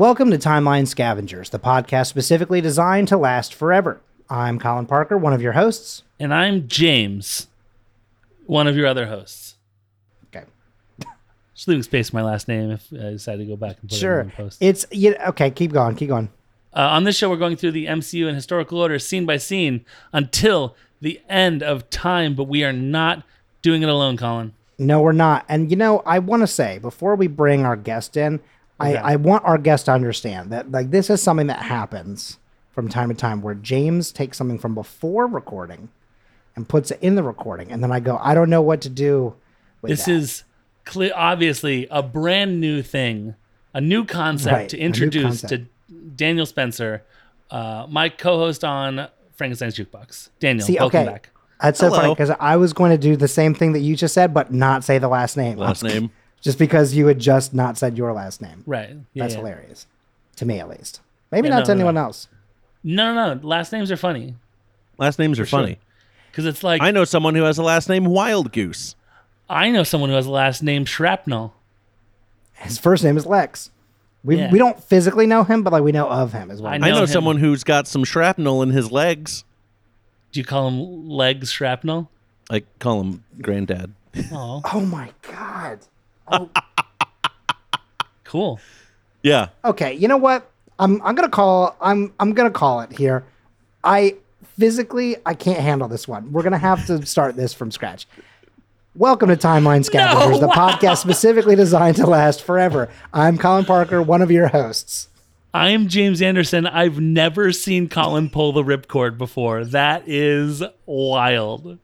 Welcome to Timeline Scavengers, the podcast specifically designed to last forever. I'm Colin Parker, one of your hosts. And I'm James, one of your other hosts. Okay. Just leaving space for my last name if I decide to go back and put it in Sure. the post. It's you okay, keep going, keep going. Uh, on this show, we're going through the MCU in historical order, scene by scene, until the end of time. But we are not doing it alone, Colin. No, we're not. And you know, I want to say before we bring our guest in, Okay. I, I want our guest to understand that like this is something that happens from time to time where James takes something from before recording and puts it in the recording, and then I go, I don't know what to do with This that. is cle obviously a brand new thing, a new concept Right, to introduce concept. to Daniel Spencer, uh, my co-host on Frankenstein's Jukebox. Daniel, See, welcome okay. back. That's so funny Hello. because I was going to do the same thing that you just said, but not say the last name. Last name. Just because you had just not said your last name. Right. Yeah, That's yeah. hilarious. To me, at least. Maybe Yeah, not no, to no, anyone no. else. No, no, no. Last names are funny Last names are sure. funny. because it's like I know someone who has a last name Wild Goose. I know someone who has a last name Shrapnel. His first name is Lex. We, Yeah. we don't physically know him, but like we know of him as well. I I know know someone who's got some shrapnel in his legs. Do you call him Legs Shrapnel? I call him Granddad. Oh, Oh my god. Oh. cool. Yeah. Okay, you know what? I'm I'm gonna call I'm I'm gonna call it here. I physically I can't handle this one. We're gonna have to start this from scratch. Welcome to Timeline Scavengers, the podcast specifically designed to last forever. I'm Colin Parker, one of your hosts. I'm James Anderson. I've never seen Colin pull the ripcord before. That is wild.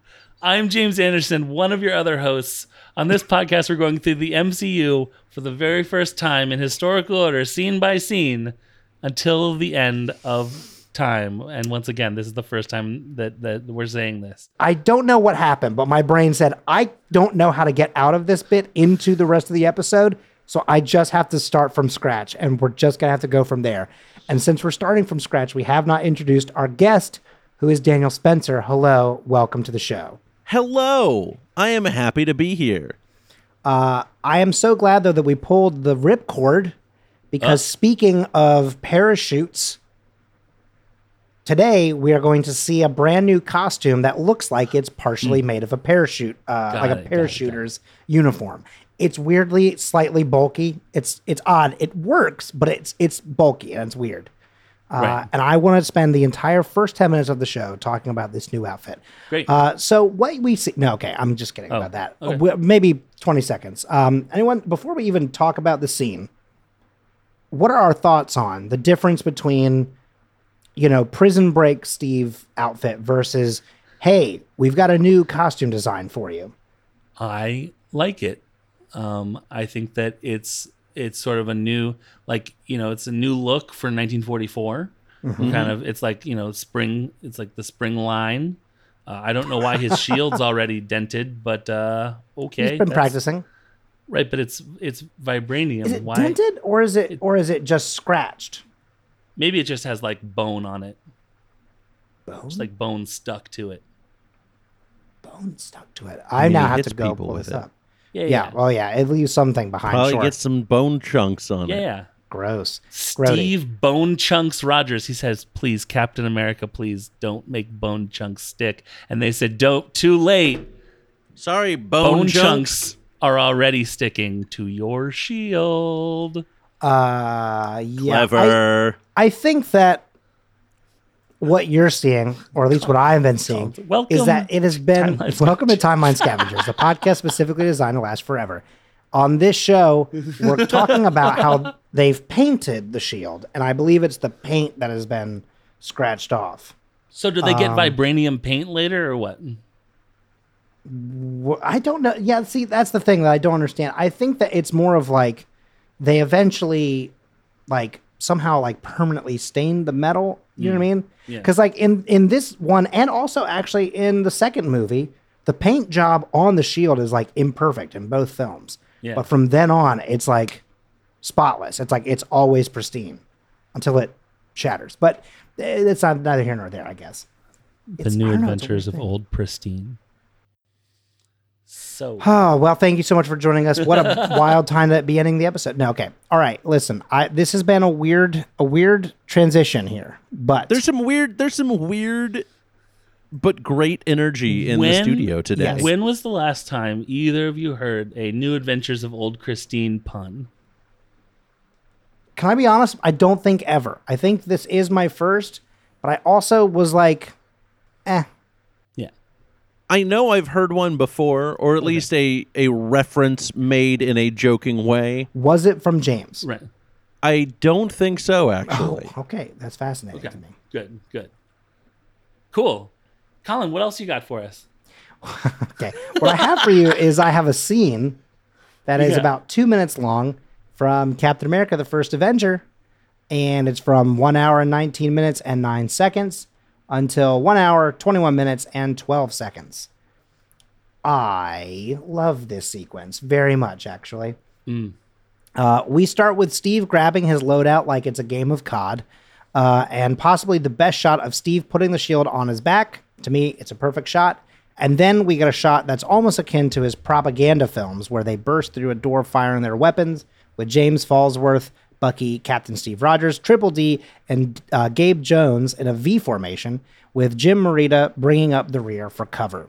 I'm James Anderson, one of your other hosts. On this podcast, we're going through the MCU for the very first time in historical order, scene by scene, until the end of time. And once again, this is the first time that, that we're saying this. I don't know what happened, but my brain said I don't know how to get out of this bit into the rest of the episode. So I just have to start from scratch and we're just going to have to go from there. And since we're starting from scratch, we have not introduced our guest, who is Daniel Spencer. Hello, welcome to the show. Hello. I am happy to be here. Uh, I am so glad though that we pulled the ripcord because uh. speaking of parachutes, today we are going to see a brand new costume that looks like it's partially hmm. made of a parachute, uh, like it, a got it, got it. parachuter's uniform. It's weirdly slightly bulky. It's it's odd. It works, but it's it's bulky and it's weird. Uh, Right. And I want to spend the entire first ten minutes of the show talking about this new outfit. Great. Uh, so what we see? No, okay, I'm just kidding about that. okay. Uh, Maybe 20 seconds. Um, anyone before we even talk about the scene? What are our thoughts on the difference between, you know, Prison Break Steve outfit versus, hey, we've got a new costume design for you. I like it. Um, I think that it's it's sort of a new like you know it's a new look for 1944. Mm-hmm. Kind of it's like you know spring. It's like the spring line. Uh, I don't know why his shield's already dented, but uh, okay. He's been practicing. right? But it's it's vibranium. Is it why? dented or is it or is it just scratched? Maybe it just has like bone on it, Bone, just like bone stuck to it. bone stuck to it. I mean, now he have to go pull with this it. up. Yeah, Yeah, yeah, well, yeah, it leaves something behind. Probably sure. get some bone chunks on yeah. it. yeah. Gross. Grody. Steve Bone Chunks Rogers. He says, "Please, Captain America, please don't make Bone Chunks stick." And they said, "Don't. Too late. Sorry, bone, Bone, chunks. chunks are already sticking to your shield." Uh, yeah. I- Clever. I think that what you're seeing, or at least what I've been seeing, Welcome is that it has been Timeline welcome to Timeline Scavengers, a podcast specifically designed to last forever. On this show, we're talking about how they've painted the shield, and I believe it's the paint that has been scratched off. So, do they get Um, vibranium paint later, or what? Wh- I don't know. Yeah, see, that's the thing that I don't understand. I think that it's more of like they eventually, like somehow, like permanently stained the metal. You know what I mean? Mm. Yeah. Because like in in this one, and also actually in the second movie, the paint job on the shield is like imperfect in both films. Yeah. But from then on, it's like spotless. It's like it's always pristine until it shatters. But eh, it's not neither here nor there, I guess. The It's- new don't know, it's a adventures of thing. old pristine. So Oh, well, thank you so much for joining us. What a wild time to be ending the episode. No, okay. All right, listen. I this has been a weird a weird transition here. But There's some weird. There's some weird, but great energy in the studio today. Yes. when was the last time either of you heard a New Adventures of Old Christine pun? can I be honest? I don't think ever. I think this is my first, but I also was like, eh. Yeah. I know I've heard one before, or at least a a reference made in a joking way. Was it from James? Right. I don't think so, Oh, actually. okay. That's fascinating Okay. to me. Good. Good. Cool. Colin, what else you got for us? Okay. What I have for you is I have a scene that is Yeah. about two minutes long from Captain America: The First Avenger, and it's from one hour and nineteen minutes and nine seconds until one hour twenty-one minutes and twelve seconds. I love this sequence very much, actually. Uh, we start with Steve grabbing his loadout like it's a game of COD, uh, and possibly the best shot of Steve putting the shield on his back. To me, it's a perfect shot. And then we get a shot that's almost akin to his propaganda films, where they burst through a door firing their weapons with James Falsworth, Bucky, Captain Steve Rogers, Triple D, and uh, Gabe Jones in a V formation, with Jim Morita bringing up the rear for cover.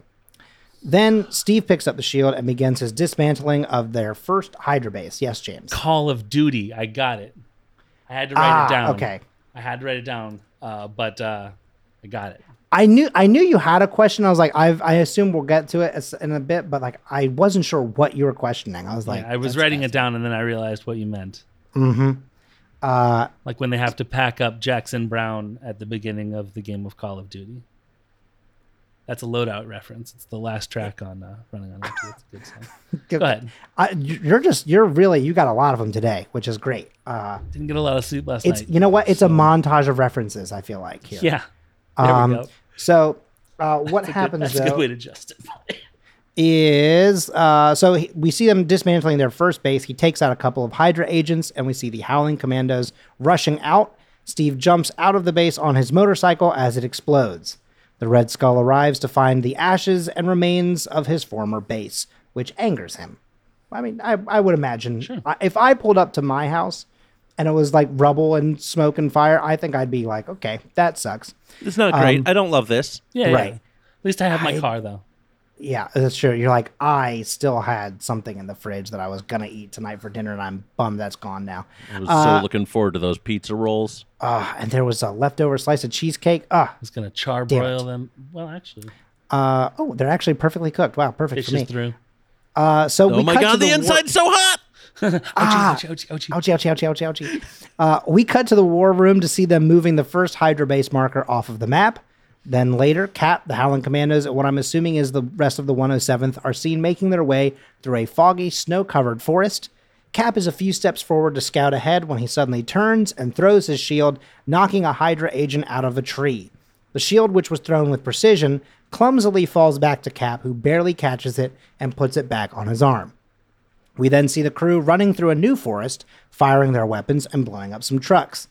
Then Steve picks up the shield and begins his dismantling of their first Hydra base. Yes, James. Call of Duty. I got it. I had to write Ah, it down. okay. I had to write it down, uh, but uh, I got it. I knew I knew you had a question. I was like, I I assume we'll get to it in a bit, but like I wasn't sure what you were questioning. I was like, Yeah, I was writing it down, and then I realized what you meant. Mm-hmm. Uh, like when they have to pack up Jackson Browne at the beginning of the game of Call of Duty. That's a loadout reference. It's the last track on uh, Running on Empty. It's a good song. Go ahead. I, you're just you're really you got a lot of them today, which is great. Uh, Didn't get a lot of sleep last it's night. you know what? It's a montage of references. I feel like here. yeah. There Um, we go. So uh, what happens That's a good way to justify it. Is uh, so he, we see them dismantling their first base. He takes out a couple of Hydra agents, and we see the Howling Commandos rushing out. Steve jumps out of the base on his motorcycle as it explodes. The Red Skull arrives to find the ashes and remains of his former base, which angers him. I mean, I, I would imagine I, if I pulled up to my house and it was like rubble and smoke and fire, I think I'd be like, okay, that sucks. It's not great. Um, I don't love this. Yeah, Right. yeah. At least I have my I- car though. Yeah, that's true. You're like, I still had something in the fridge that I was gonna eat tonight for dinner, and I'm bummed that's gone now. I was Uh, so looking forward to those pizza rolls. Uh, and there was a leftover slice of cheesecake. Ah, I was gonna char Damn broil them. Well, actually, uh, oh, they're actually perfectly cooked. Wow, perfect it's for me. just through. Uh, so Oh we my cut to god, the, war- inside's so hot! Ah. Ouchie, ouchie, ouchie, ouchie. Ouchie, ouchie, ouchie, ouchie, ouchie. Uh, we cut to the war room to see them moving the first Hydra base marker off of the map. Then later, Cap, the Howling Commandos, and what I'm assuming is the rest of the 107th, are seen making their way through a foggy, snow covered forest. Cap is a few steps forward to scout ahead when he suddenly turns and throws his shield, knocking a Hydra agent out of a tree. The shield, which was thrown with precision, clumsily falls back to Cap, who barely catches it and puts it back on his arm. We then see the crew running through a new forest, firing their weapons and blowing up some trucks.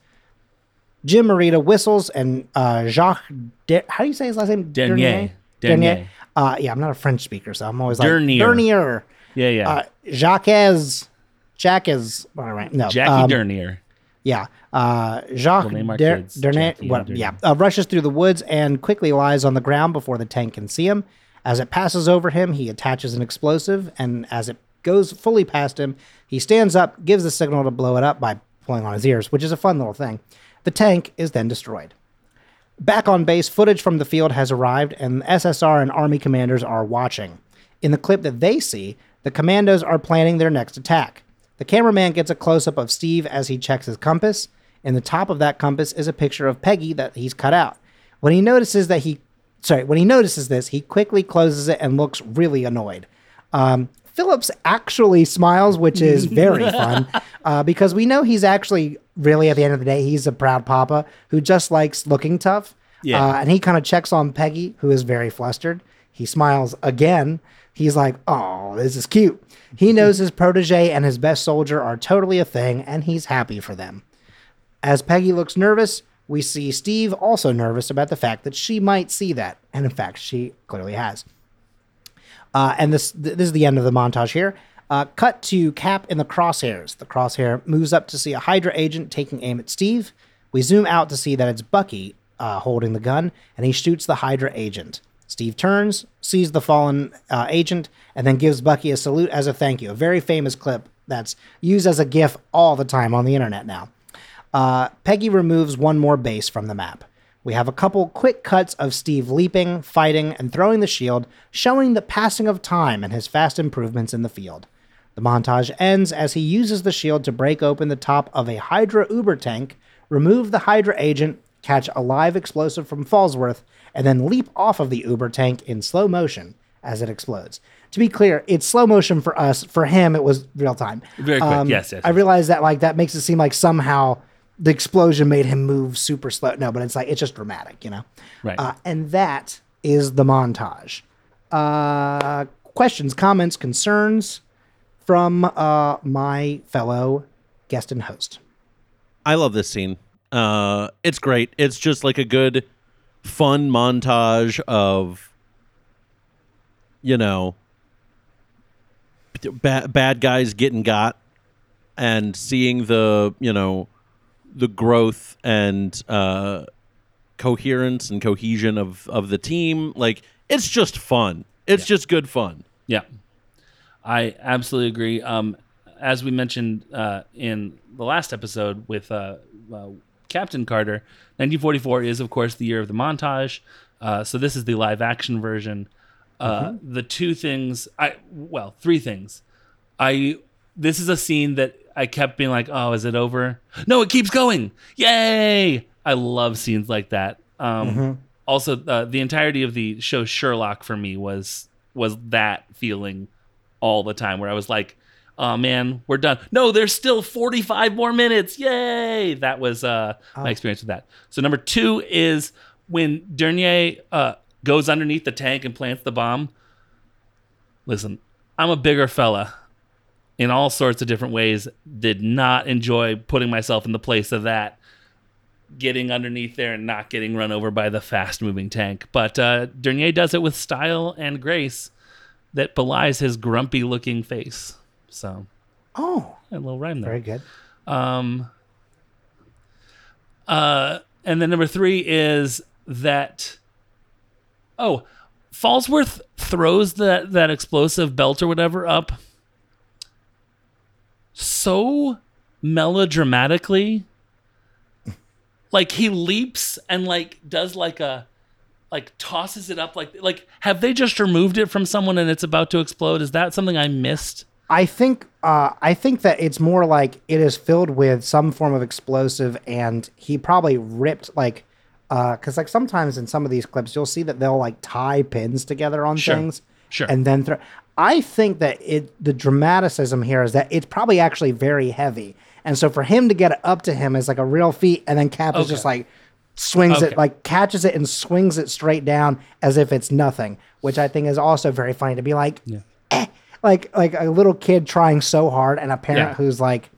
Jim Morita whistles and uh, Jacques, De- how do you say his last name? Dernier. Dernier. Uh, yeah, I'm not a French speaker, so I'm always like Dernier. Dernier. Yeah, yeah. Uh, Jacques, Jacques is all right. No, Jackie um, Dernier. yeah. Uh, Jacques We'll Der- Dernier, what- Dernier. yeah, uh, rushes through the woods and quickly lies on the ground before the tank can see him. As it passes over him, he attaches an explosive, and as it goes fully past him, he stands up, gives the signal to blow it up by pulling on his ears, which is a fun little thing. The tank is then destroyed. Back on base, footage from the field has arrived, and SSR and Army commanders are watching. In the clip that they see, the commandos are planning their next attack. The cameraman gets a close up of Steve as he checks his compass. In the top of that compass is a picture of Peggy that he's cut out. When he notices that he, sorry, when he notices this, he quickly closes it and looks really annoyed. Um, Phillips actually smiles, which is very fun uh, because we know he's actually really at the end of the day he's a proud papa who just likes looking tough. Yeah. Uh, and he kind of checks on Peggy, who is very flustered. He smiles again. He's like, "Oh, this is cute." He knows his protege and his best soldier are totally a thing, and he's happy for them. As Peggy looks nervous, we see Steve also nervous about the fact that she might see that, and in fact, she clearly has. Uh, and this th- this is the end of the montage here. Uh, cut to Cap in the crosshairs. The crosshair moves up to see a Hydra agent taking aim at Steve. We zoom out to see that it's Bucky uh, holding the gun, and he shoots the Hydra agent. Steve turns, sees the fallen uh, agent, and then gives Bucky a salute as a thank you. A very famous clip that's used as a GIF all the time on the internet now. Uh, Peggy removes one more base from the map. We have a couple quick cuts of Steve leaping, fighting, and throwing the shield, showing the passing of time and his fast improvements in the field. The montage ends as he uses the shield to break open the top of a Hydra Uber tank, remove the Hydra agent, catch a live explosive from Falsworth, and then leap off of the Uber tank in slow motion as it explodes. To be clear, it's slow motion for us. For him, it was real time. Very quick. Um, yes, yes, I realize that like that makes it seem like somehow the explosion made him move super slow. No, but it's like it's just dramatic, you know. Right. Uh, and that is the montage. Uh, questions, comments, concerns from uh, my fellow guest and host. I love this scene. Uh, it's great. It's just like a good, fun montage of, you know, bad bad guys getting got, and seeing the you know, the growth and uh, coherence and cohesion of of the team. Like it's just fun. It's just good fun. Yeah, I absolutely agree. Um, as we mentioned uh, in the last episode with uh, uh, Captain Carter, 1944 is, of course, the year of the montage. Uh, so this is the live action version. Uh, The two things, I well, three things. I this is a scene that I kept being like, oh, is it over? No, it keeps going. Yay! I love scenes like that. Um, Also, uh, the entirety of the show Sherlock for me was was that feeling all the time, where I was like, oh man, we're done. No, there's still 45 more minutes. Yay! That was uh, my experience with that. So number two is when Dernier uh, goes underneath the tank and plants the bomb. Listen, I'm a bigger fella in all sorts of different ways. Did not enjoy putting myself in the place of that, getting underneath there and not getting run over by the fast moving tank. But uh, Dernier does it with style and grace that belies his grumpy looking face. So, Oh, a little rhyme there. very good. Um, uh, and then number three is that, oh, Falsworth throws that that explosive belt or whatever up so melodramatically. Like he leaps and like does like a like tosses it up like like have they just removed it from someone and it's about to explode? Is that something I missed? I think uh, I think that it's more like it is filled with some form of explosive, and he probably ripped like because like sometimes in some of these clips you'll see that they'll like tie pins together on Sure. things, Sure. and then throw. I think that it the dramaticism here is that it's probably actually very heavy, and so for him to get it up to him is like a real feat, and then Cap is Okay. just like swings Okay. it like catches it and swings it straight down as if it's nothing, which I think is also very funny to be like. "Eh," like like a little kid trying so hard and a parent Yeah. who's like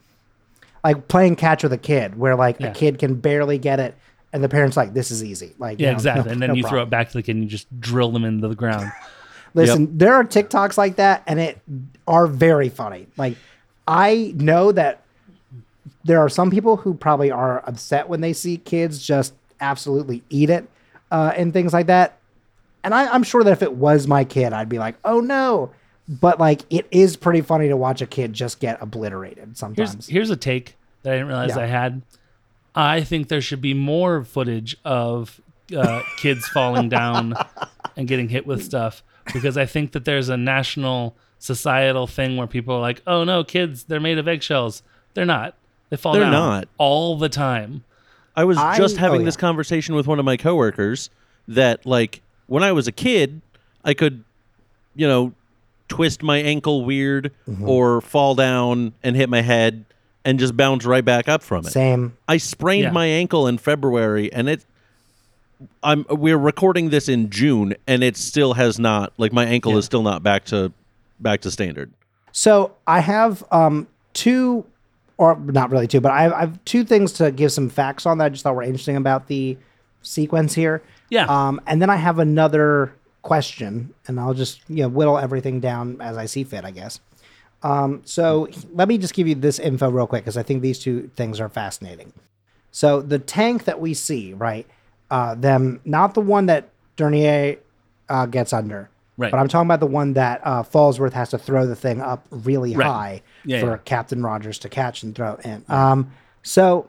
like playing catch with a kid where like Yeah. a kid can barely get it and the parents like this is easy like Yeah, you know, exactly. no- and then no you throw it back to the kid and you just drill them into the ground. listen there are tiktoks like that and it are very funny. Like i know that there are some people who probably are upset when they see kids just absolutely eat it uh, and things like that. And I, i'm sure that if it was my kid i'd be like oh no. But like it is pretty funny to watch a kid just get obliterated Here's sometimes. here's a take that I didn't realize Yeah. I had. I think there should be more footage of uh, kids falling down and getting hit with stuff because I think that there's a national societal thing where people are like, "Oh no, kids, they're made of eggshells." They're not. They fall They're down not. all the time. I was I- just having oh, this yeah. conversation with one of my coworkers that like when I was a kid, I could, you know, twist my ankle weird Mm-hmm. or fall down and hit my head and just bounce right back up from it. same I sprained Yeah. my ankle in February and it I'm we're recording this in June and it still has not like my ankle is still not back to back to standard. So I have um, two, or not really two, but I have, I have two things to give some facts on that I just thought were interesting about the sequence here. Yeah. Um, and then I have another question, and I'll just you know whittle everything down as I see fit, I guess. Um, so let me just give you this info real quick because I think these two things are fascinating. So the tank that we see, right? Uh, them not the one that Dernier uh, gets under, Right. But I'm talking about the one that uh, Falsworth has to throw the thing up really Right. high Yeah, for yeah. Captain Rogers to catch and throw in. Um, so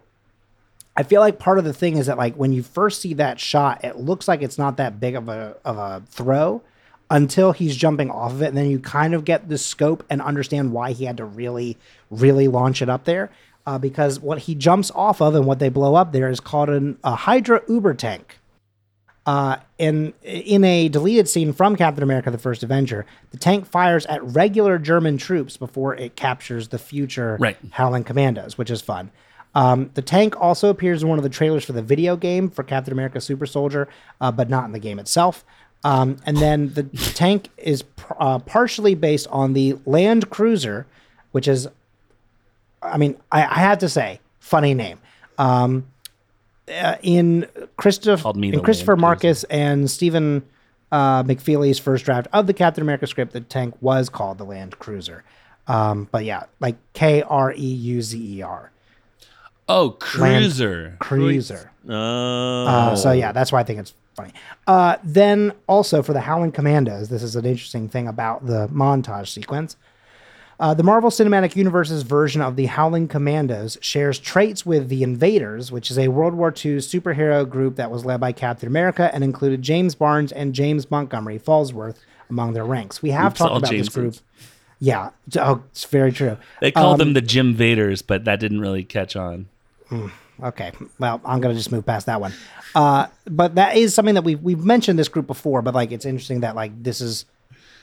I feel like part of the thing is that like when you first see that shot, it looks like it's not that big of a of a throw until he's jumping off of it, and then you kind of get the scope and understand why he had to really, really launch it up there. Uh, because what he jumps off of and what they blow up there is called an, a Hydra Uber tank. Uh, in in a deleted scene from Captain America: The First Avenger, the tank fires at regular German troops before it captures the future Right. Howling Commandos, which is fun. Um, the tank also appears in one of the trailers for the video game for Captain America: Super Soldier, uh, but not in the game itself. Um, and then the tank is pr- uh, partially based on the Landkreuzer, which is, I mean, I, I have to say, funny name. Um, uh, in Christoph, me in Christopher Land Markus and Stephen uh, McFeely's first draft of the Captain America script, the tank was called the Land Cruiser. Um, but yeah, like K R E U Z E R, Oh, cruiser. Cruiser. Oh. Uh, so yeah, that's why I think it's funny. Uh, then also for the Howling Commandos, this is an interesting thing about the montage sequence. Uh, the Marvel Cinematic Universe's version of the Howling Commandos shares traits with the Invaders, which is a World War II superhero group that was led by Captain America and included James Barnes and James Montgomery Falsworth among their ranks. We have Oops, talked about this group. Yeah, oh, it's very true. They called Um, them the Jim Vaders, but that didn't really catch on. Okay, well, I'm gonna just move past that one. Uh, but that is something that we've we've mentioned this group before. But like, it's interesting that like this is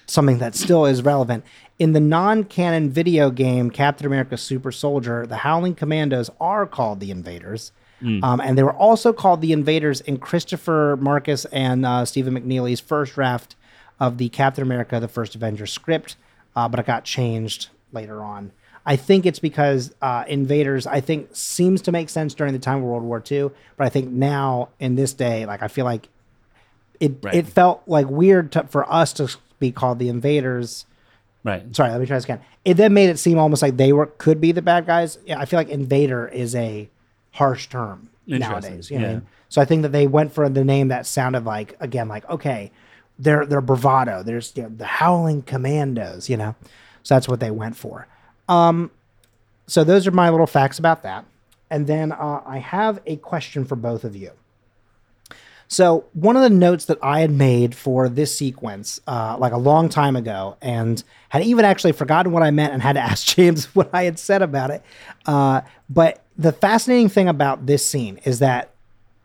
something that still is relevant in the non-canon video game Captain America: Super Soldier. The Howling Commandos are called the Invaders, um, and they were also called the Invaders in Christopher Markus and uh, Stephen McFeely's first draft of the Captain America: The First Avenger script, uh, but it got changed later on. I think it's because uh, invaders, I think, seems to make sense during the time of World War II, but I think now in this day, like I feel like it Right. it felt like weird to, for us to be called the invaders. Right. Sorry, let me try this again. It then made it seem almost like they were could be the bad guys. Yeah, I feel like invader is a harsh term nowadays. You know what I yeah. mean? So I think that they went for the name that sounded like again like okay, they're they're bravado. There's you know, the Howling Commandos. You know, so that's what they went for. Um, so those are my little facts about that. And then uh, I have a question for both of you. So one of the notes that I had made for this sequence, uh, like a long time ago, and had even actually forgotten what I meant and had to ask James what I had said about it. Uh, but the fascinating thing about this scene is that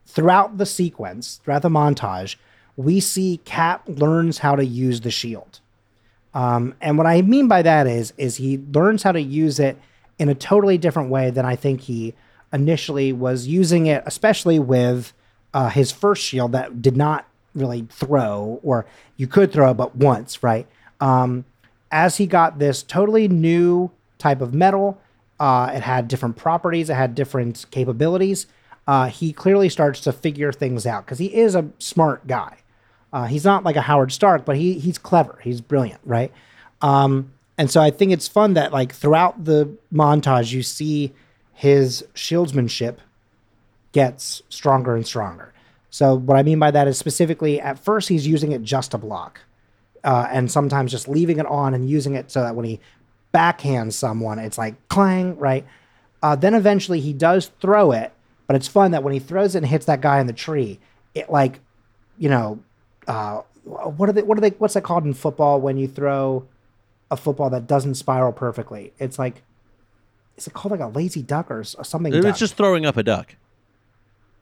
throughout the sequence, throughout the montage, we see Cap learns how to use the shield. Um, and what I mean by that is, is he learns how to use it in a totally different way than I think he initially was using it, especially with uh, his first shield that did not really throw, or you could throw, but once, right? Um, as he got this totally new type of metal, uh, it had different properties, it had different capabilities. Uh, he clearly starts to figure things out because he is a smart guy. Uh, he's not like a Howard Stark, but he he's clever. He's brilliant, right? Um, and so I think it's fun that like throughout the montage, you see his shieldsmanship gets stronger and stronger. So what I mean by that is specifically at first he's using it just to block, uh, and sometimes just leaving it on and using it so that when he backhands someone, it's like clang, right? Uh, then eventually he does throw it, but it's fun that when he throws it and hits that guy in the tree, it like, you know, uh, what are they? What are they? What's that called in football when you throw a football that doesn't spiral perfectly? It's like, is it called like a lazy duck or, something? It's duck? just throwing up a duck.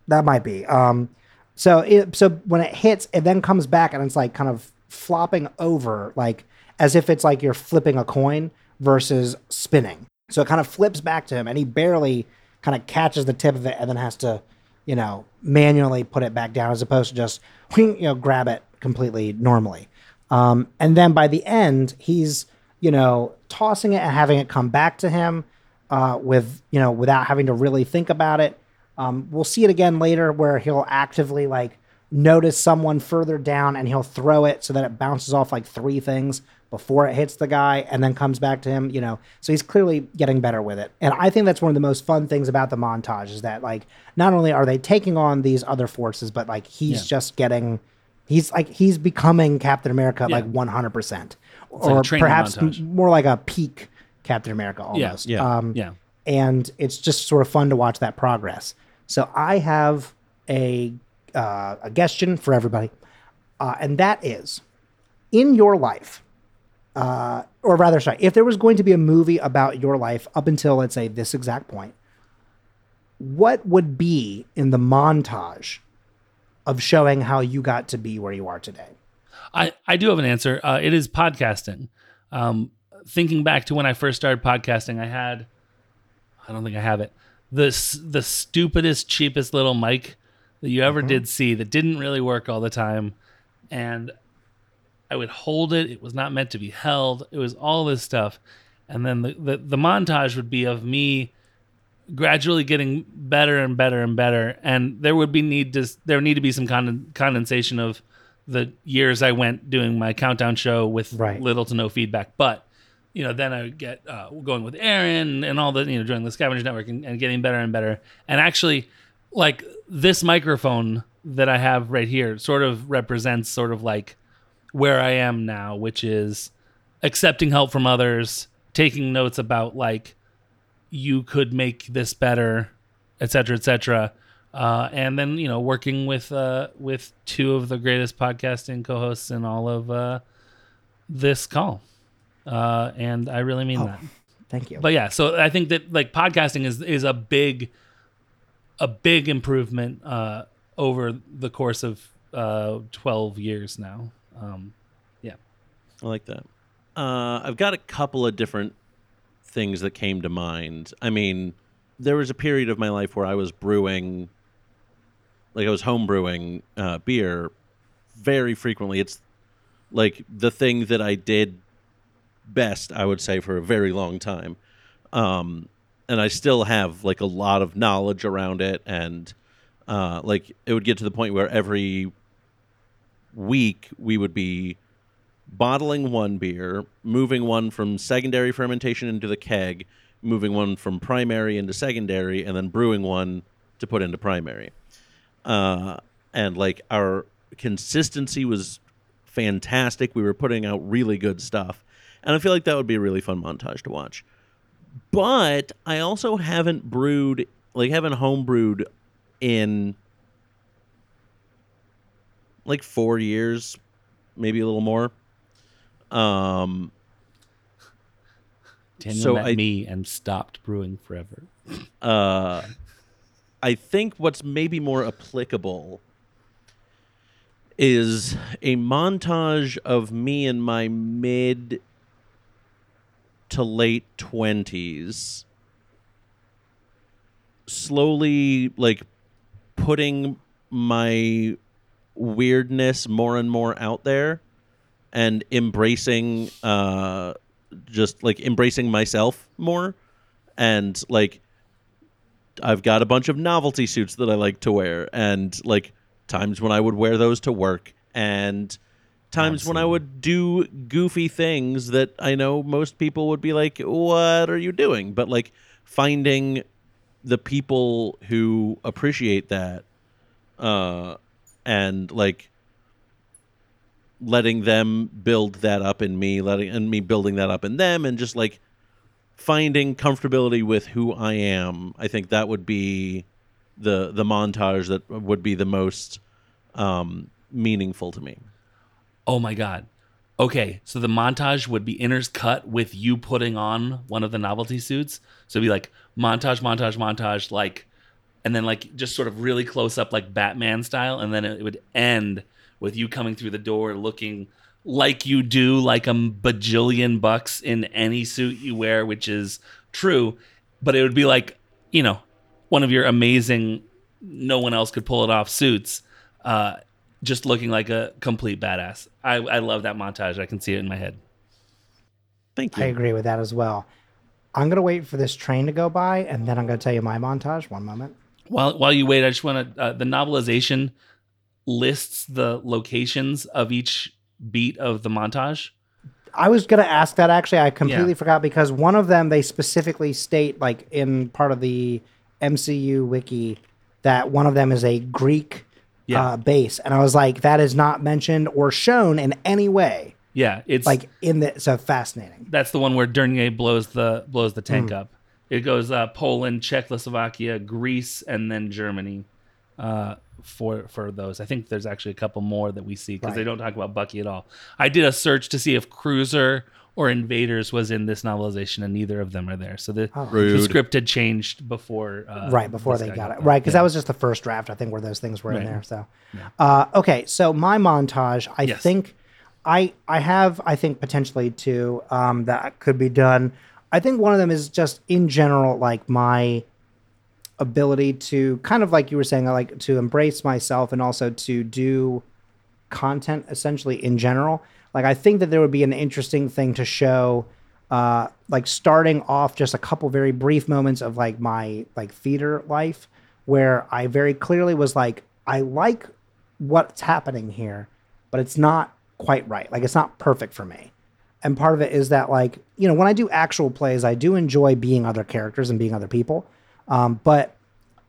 That might be. Um, so it, so when it hits, it then comes back and it's like kind of flopping over, like as if it's like you're flipping a coin versus spinning. So it kind of flips back to him, and he barely kind of catches the tip of it, and then has to, you know, manually put it back down, as opposed to just, you know, grab it completely normally. Um, and then by the end, he's, you know, tossing it and having it come back to him uh, with, you know, without having to really think about it. Um, we'll see it again later where he'll actively like notice someone further down and he'll throw it so that it bounces off like three things before it hits the guy and then comes back to him, you know. So he's clearly getting better with it. And I think that's one of the most fun things about the montage is that like not only are they taking on these other forces, but like he's Yeah. just getting he's like he's becoming Captain America Yeah. like 100%. like or training perhaps montage. more like a peak Captain America almost. Yeah. Um, Yeah. and it's just sort of fun to watch that progress. So I have a uh, a question for everybody, uh, and that is, in your life, uh, or rather, sorry, if there was going to be a movie about your life up until let's say this exact point, what would be in the montage of showing how you got to be where you are today? I, I do have an answer. Uh, it is podcasting. Um, thinking back to when I first started podcasting, I had, I don't think I have it, the, the stupidest, cheapest little mic that you ever mm-hmm. did see that didn't really work all the time. And I would hold it. It was not meant to be held. It was all this stuff. And then the, the, the montage would be of me gradually getting better and better and better and there would be need to there would need to be some conden- condensation of the years I went doing my countdown show with Right. little to no feedback but you know then I would get uh, going with Aaron and all the you know joining the Scavengers Network and, and getting better and better and actually like this microphone that I have right here sort of represents sort of like where I am now which is accepting help from others taking notes about like you could make this better, et cetera, et cetera. Uh, and then you know working with uh, with two of the greatest podcasting co-hosts in all of uh, this call, uh, and I really mean Oh, that. Thank you. But yeah, so I think that like podcasting is is a big a big improvement uh, over the course of uh, twelve years now. Um, yeah, I like that. Uh, I've got a couple of different things that came to mind. I mean, there was a period of my life where I was brewing, like I was home brewing uh, beer very frequently. It's like the thing that I did best, I would say, for a very long time. Um, and I still have like a lot of knowledge around it. And uh, like it would get to the point where every week we would be bottling one beer, moving one from secondary fermentation into the keg, moving one from primary into secondary, and then brewing one to put into primary. Uh, and like our consistency was fantastic. We were putting out really good stuff. And I feel like that would be a really fun montage to watch. But I also haven't brewed, like, haven't home brewed in like four years, maybe a little more. Um, Daniel So met I- me and stopped brewing forever. uh, I think what's maybe more applicable is a montage of me in my mid to late 20s slowly like putting my weirdness more and more out there and embracing uh just like embracing myself more. And like I've got a bunch of novelty suits that I like to wear, and like times when I would wear those to work, and times when I would do goofy things that I know most people would be like, "What are you doing?" But like finding the people who appreciate that, uh, and like letting them build that up in me, letting and me building that up in them, and just like finding comfortability with who I am, I think that would be the the montage that would be the most um, meaningful to me. Oh my god. Okay, so the montage would be intercut with you putting on one of the novelty suits. So it'd be like montage, montage, montage, like, and then like just sort of really close up, like Batman style, and then it would end with you coming through the door looking like you do, like a bajillion bucks in any suit you wear, which is true. But it would be like, you know, one of your amazing, no one else could pull it off suits. Uh, just looking like a complete badass. I, I love that montage. I can see it in my head. Thank you. I agree with that as well. I'm gonna wait for this train to go by, and then I'm gonna tell you my montage. One moment. While while you wait, I just want to uh, the novelization lists the locations of each beat of the montage. I was gonna ask that actually. I completely Yeah. forgot because one of them they specifically state like in part of the MCU wiki that one of them is a Greek Yeah. uh, base, and I was like, that is not mentioned or shown in any way. Yeah, it's Like in the so fascinating. that's the one where Dernier blows the blows the tank up. It goes uh, Poland, Czechoslovakia, Greece, and then Germany uh, for for those. I think there's actually a couple more that we see because they don't talk about Bucky at all. I did a search to see if Cruiser or Invaders was in this novelization, and neither of them are there. So the, the script had changed before. Uh, right before they guy got it there. right because Yeah. that was just the first draft i think where those things were in there so uh, okay so my montage i Yes. think i i have i think potentially two um, that could be done i think one of them is just in general like my ability to kind of like you were saying i like to embrace myself and also to do content essentially in general. Like I think that there would be an interesting thing to show uh like starting off just a couple very brief moments of like my like theater life where I very clearly was like I like what's happening here, but it's not quite right. Like it's not perfect for me. And part of it is that like, you know, when I do actual plays, I do enjoy being other characters and being other people. Um, but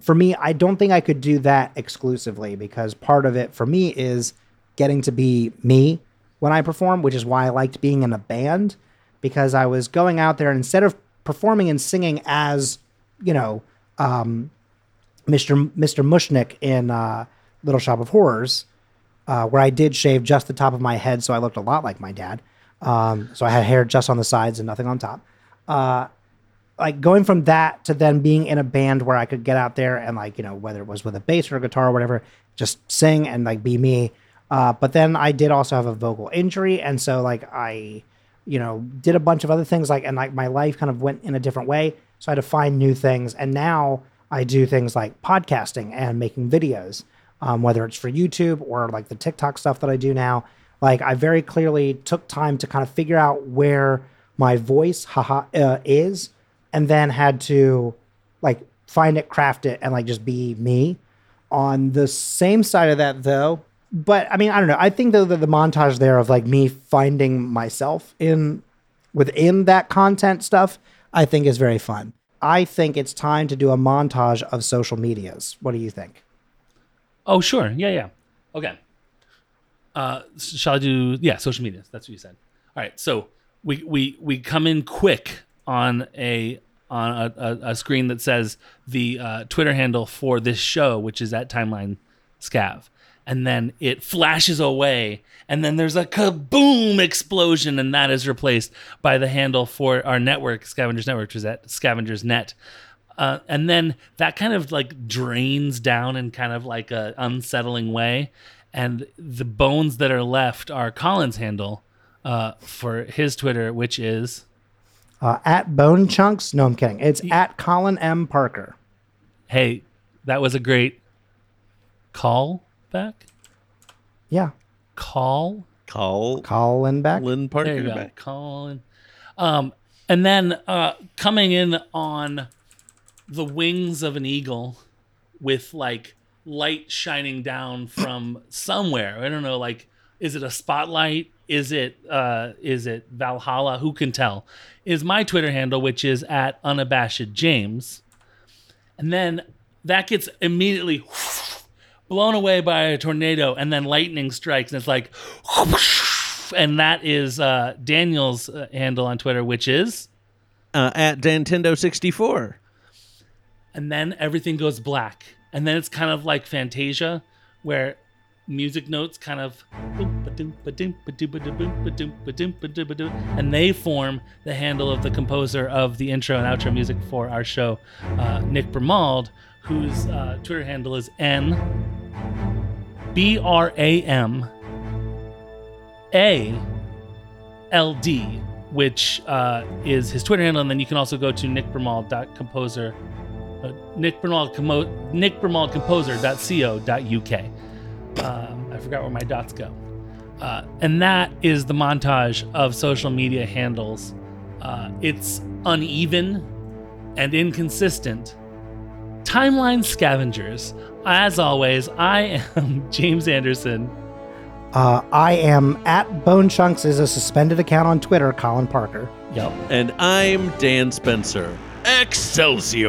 for me, I don't think I could do that exclusively because part of it for me is getting to be me when I perform, which is why I liked being in a band because I was going out there and instead of performing and singing as, you know, um, Mr. Mr. Mushnik in uh, Little Shop of Horrors, uh, where I did shave just the top of my head, so I looked a lot like my dad. Um, so I had hair just on the sides and nothing on top. Uh, like going from that to then being in a band where I could get out there and like you know whether it was with a bass or a guitar or whatever, just sing and like be me. Uh, but then I did also have a vocal injury, and so like I, you know, did a bunch of other things like and like my life kind of went in a different way. So I had to find new things, and now I do things like podcasting and making videos, um, whether it's for YouTube or like the TikTok stuff that I do now. Like I very clearly took time to kind of figure out where my voice haha uh, is, and then had to like find it, craft it, and like just be me. On the same side of that, though, but I mean, I don't know. I think though that the montage there of like me finding myself in within that content stuff, I think is very fun. I think it's time to do a montage of social medias. What do you think? Oh, sure. Yeah, yeah. Okay. Uh, shall I do? Yeah, social medias. That's what you said. All right. So we we we come in quick on a on a, a, a screen that says the uh, Twitter handle for this show, which is at Timeline Scav, and then it flashes away, and then there's a kaboom explosion, and that is replaced by the handle for our network, Scavengers Network, which is at Scavengers Net. Uh, and then that kind of like drains down in kind of like a unsettling way and the bones that are left are colin's handle uh, for his twitter which is Uh, at Bone Chunks? No, I'm kidding. It's at Colin M. Parker. hey that was a great call back Yeah, call Call Colin back. Lynn Parker there you go back. colin um, and then uh, coming in on the wings of an eagle with like light shining down from somewhere. I don't know, like is it a spotlight? Is it uh is it Valhalla? Who can tell? Is my Twitter handle, which is at unabashed James. And then that gets immediately blown away by a tornado and then lightning strikes and it's like and that is uh Daniel's uh, handle on Twitter, which is Uh, at Nintendo 64. and then everything goes black and then it's kind of like fantasia where music notes kind of and they form the handle of the composer of the intro and outro music for our show uh, nick bramald whose uh, twitter handle is n b r a m a l d which uh, is his twitter handle and then you can also go to nickbramald.composer uh. Um, I forgot where my dots go. Uh, and that is the montage of social media handles. Uh, it's uneven and inconsistent, Timeline Scavengers. As always, I am James Anderson. Uh, I am at Bone Chunks is a suspended account on Twitter, Colin Parker. Yep. And I'm Dan Spencer. Excelsior!